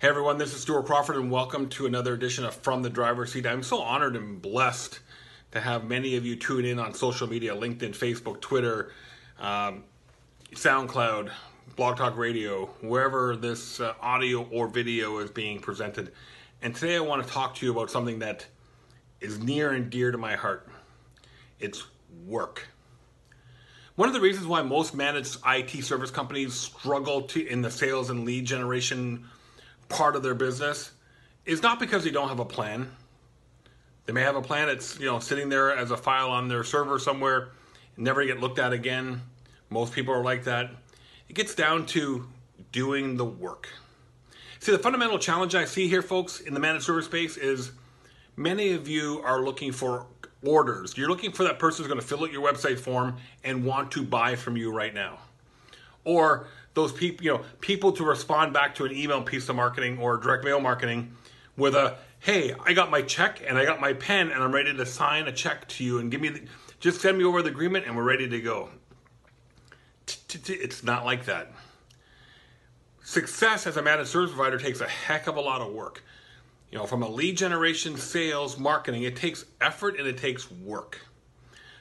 Hey everyone, this is Stuart Crawford, and welcome to another edition of From the Driver's Seat. I'm so honored and blessed to have many of you tune in on social media LinkedIn, Facebook, Twitter, um, SoundCloud, Blog Talk Radio, wherever this uh, audio or video is being presented. And today I want to talk to you about something that is near and dear to my heart it's work. One of the reasons why most managed IT service companies struggle to in the sales and lead generation part of their business is not because they don't have a plan. They may have a plan that's you know sitting there as a file on their server somewhere, never get looked at again. Most people are like that. It gets down to doing the work. See, the fundamental challenge I see here, folks, in the managed service space is many of you are looking for orders. You're looking for that person who's going to fill out your website form and want to buy from you right now. Or those people, you know, people to respond back to an email piece of marketing or direct mail marketing with a, hey, I got my check and I got my pen and I'm ready to sign a check to you and give me, the, just send me over the agreement and we're ready to go. It's not like that. Success as a managed service provider takes a heck of a lot of work. You know, from a lead generation, sales, marketing, it takes effort and it takes work.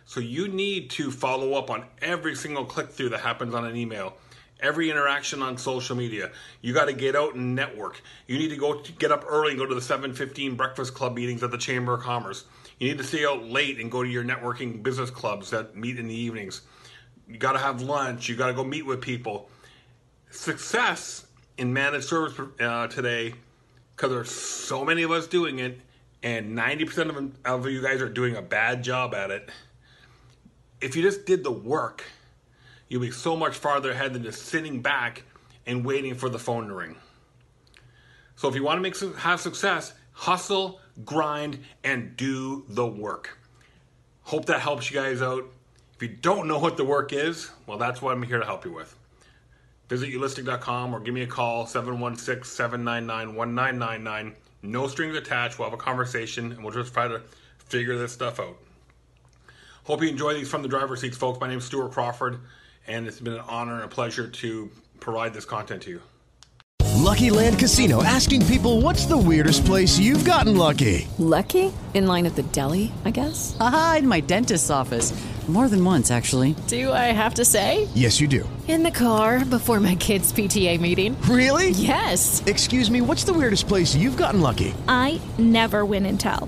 So you need to follow up on every single click through that happens on an email, every interaction on social media. You got to get out and network. You need to go to get up early and go to the 7:15 breakfast club meetings at the Chamber of Commerce. You need to stay out late and go to your networking business clubs that meet in the evenings. You got to have lunch. You got to go meet with people. Success in managed service uh, today, because there's so many of us doing it, and 90% of, of you guys are doing a bad job at it. If you just did the work, you'll be so much farther ahead than just sitting back and waiting for the phone to ring. So if you want to make have success, hustle, grind, and do the work. Hope that helps you guys out. If you don't know what the work is, well, that's what I'm here to help you with. Visit ulistic.com or give me a call, 716 799 1999. No strings attached. We'll have a conversation and we'll just try to figure this stuff out. Hope you enjoy these from the driver's seats, folks. My name is Stuart Crawford, and it's been an honor and a pleasure to provide this content to you. Lucky Land Casino asking people what's the weirdest place you've gotten lucky? Lucky? In line at the deli, I guess? Aha, in my dentist's office. More than once, actually. Do I have to say? Yes, you do. In the car before my kids' PTA meeting. Really? Yes. Excuse me, what's the weirdest place you've gotten lucky? I never win and tell.